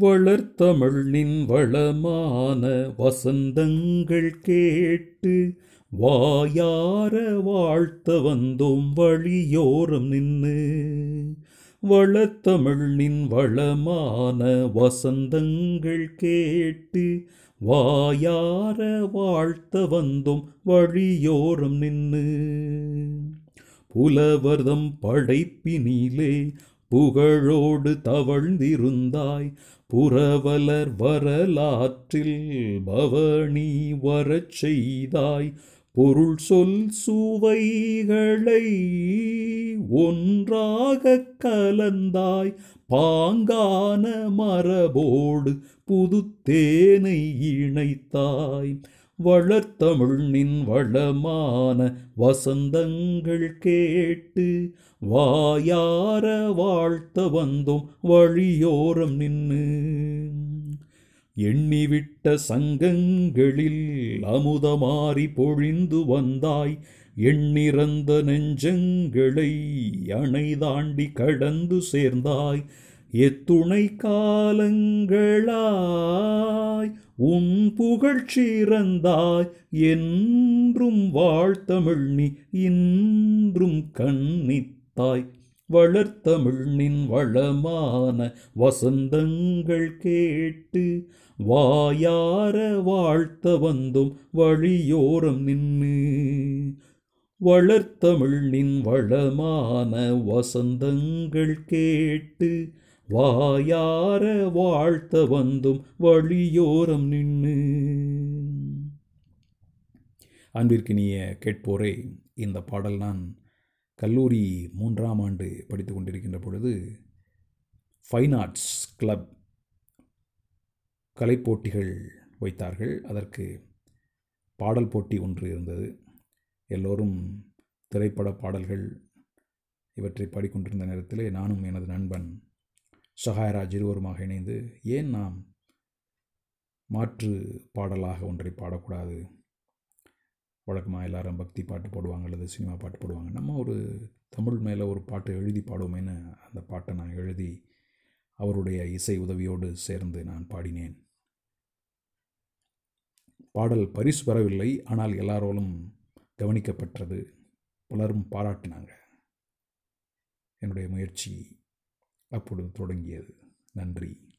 வளர்த்தமிழின் வளமான வசந்தங்கள் கேட்டு வாயார வாழ்த்த வந்தோம் வழியோரம் நின்று. வளர்த்தமிழ் வளமான வசந்தங்கள் கேட்டு வாயார வாழ்த்த வந்தோம் வழியோரம் நின்று. புலவர்தம் படைப்பினிலே புகழோடு தவழ்ந்திருந்தாய். புறவலர் வரலாற்றில் பவனி வரச் செய்தாய். பொருள் சொல் சுவைகளை ஒன்றாக கலந்தாய். பாங்கான மரபோடு புதுத்தேனை இணைத்தாய். வளர்த்தமிழ் வளமான வசந்தங்கள் கேட்டு வாயார வாழ்த்த வந்தோம் வழியோரம் நின்று எண்ணிவிட்ட சங்கங்களில் அமுதமாறி பொழிந்து வந்தாய். எண்ணிறந்த நெஞ்சங்களை அணை தாண்டி கடந்து சேர்ந்தாய். எத்துணை காலங்களாய் உன் புகழ்ச்சிறந்தாய் என்றும் வாழ்த்தமிழ் நீ இன்றும் கண்ணித்தாய். வளர்த்தமிழ் நின் வளமான வசந்தங்கள் கேட்டு வாயார வாழ்த்த வந்தும் வழியோரம் நின்று வளர்த்தமிழ் நின் வளமான வசந்தங்கள் கேட்டு வாயார வாழ்த்த வந்தும் வழியோரம் நின்னு அன்பிற்கினிய கேட்போரே இந்த பாடல் நான் கல்லூரி மூன்றாம் ஆண்டு படித்து கொண்டிருக்கின்ற பொழுது ஃபைன் ஆர்ட்ஸ் கிளப் கலைப்போட்டிகள் வைத்தார்கள். அதற்கு பாடல் போட்டி ஒன்று இருந்தது. எல்லோரும் திரைப்பட பாடல்கள் இவற்றை பாடிக்கொண்டிருந்த நேரத்திலே நானும் எனது நண்பன் சகாயராஜ் இருவருமாக இணைந்து ஏன் நாம் மாற்று பாடலாக ஒன்றை பாடக்கூடாது? வழக்கமாக எல்லாரும் பக்தி பாட்டு போடுவாங்க அல்லது சினிமா பாட்டு போடுவாங்க. நம்ம ஒரு தமிழ் மேலே ஒரு பாட்டு எழுதி பாடுவோமேன்னு அந்த பாட்டை நான் எழுதி அவருடைய இசை உதவியோடு சேர்ந்து நான் பாடினேன். பாடல் பரிசு பெறவில்லை ஆனால் எல்லாரோலும் கவனிக்கப்பட்டது. பலரும் பாராட்டினாங்க. என்னுடைய முயற்சி அப்பொழுது தொடங்கியது. நன்றி.